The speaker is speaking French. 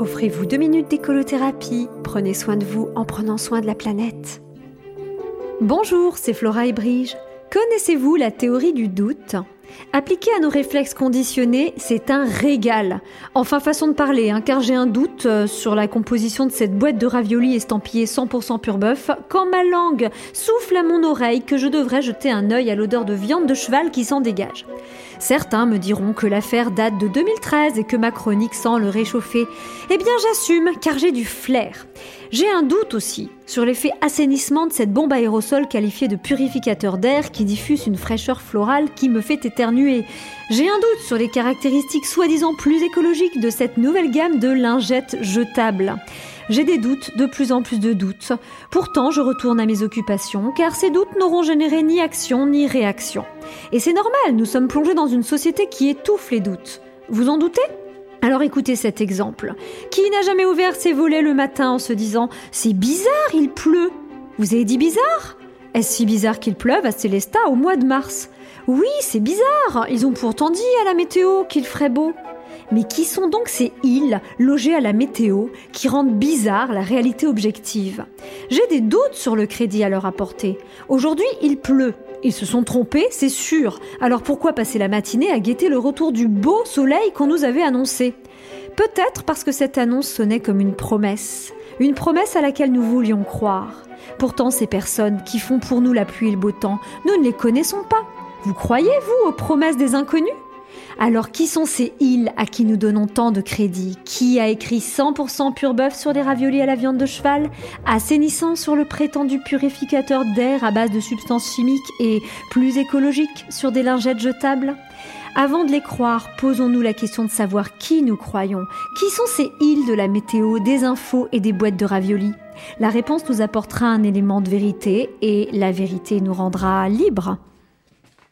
Offrez-vous deux minutes d'écolothérapie. Prenez soin de vous en prenant soin de la planète. Bonjour, c'est Flora et Brige. Connaissez-vous la théorie du doute? Appliqué à nos réflexes conditionnés, c'est un régal. Enfin, façon de parler, hein, car j'ai un doute euh, sur la composition de cette boîte de raviolis estampillée 100% pur bœuf, quand ma langue souffle à mon oreille que je devrais jeter un œil à l'odeur de viande de cheval qui s'en dégage. Certains me diront que l'affaire date de 2013 et que ma chronique sent le réchauffer. Eh bien, j'assume, car j'ai du flair. J'ai un doute aussi sur l'effet assainissement de cette bombe aérosol qualifiée de purificateur d'air qui diffuse une fraîcheur florale qui me fait éternuer. J'ai un doute sur les caractéristiques soi-disant plus écologiques de cette nouvelle gamme de lingettes jetables. J'ai des doutes, de plus en plus de doutes. Pourtant, je retourne à mes occupations, car ces doutes n'auront généré ni action ni réaction. Et c'est normal, nous sommes plongés dans une société qui étouffe les doutes. Vous en doutez? Alors écoutez cet exemple. Qui n'a jamais ouvert ses volets le matin en se disant C'est bizarre, il pleut Vous avez dit bizarre Est-ce si bizarre qu'il pleuve à Célestat au mois de mars? Oui, c'est bizarre. Ils ont pourtant dit à la météo qu'il ferait beau. Mais qui sont donc ces îles logées à la météo qui rendent bizarre la réalité objective? J'ai des doutes sur le crédit à leur apporter. Aujourd'hui, il pleut. Ils se sont trompés, c'est sûr. Alors pourquoi passer la matinée à guetter le retour du beau soleil qu'on nous avait annoncé? Peut-être parce que cette annonce sonnait comme une promesse. Une promesse à laquelle nous voulions croire. Pourtant, ces personnes qui font pour nous la pluie et le beau temps, nous ne les connaissons pas. Vous croyez, vous, aux promesses des inconnus? Alors qui sont ces îles à qui nous donnons tant de crédit? Qui a écrit 100% pur bœuf sur des raviolis à la viande de cheval? Assainissant sur le prétendu purificateur d'air à base de substances chimiques et plus écologique sur des lingettes jetables? Avant de les croire, posons-nous la question de savoir qui nous croyons. Qui sont ces îles de la météo, des infos et des boîtes de raviolis? La réponse nous apportera un élément de vérité et la vérité nous rendra libres.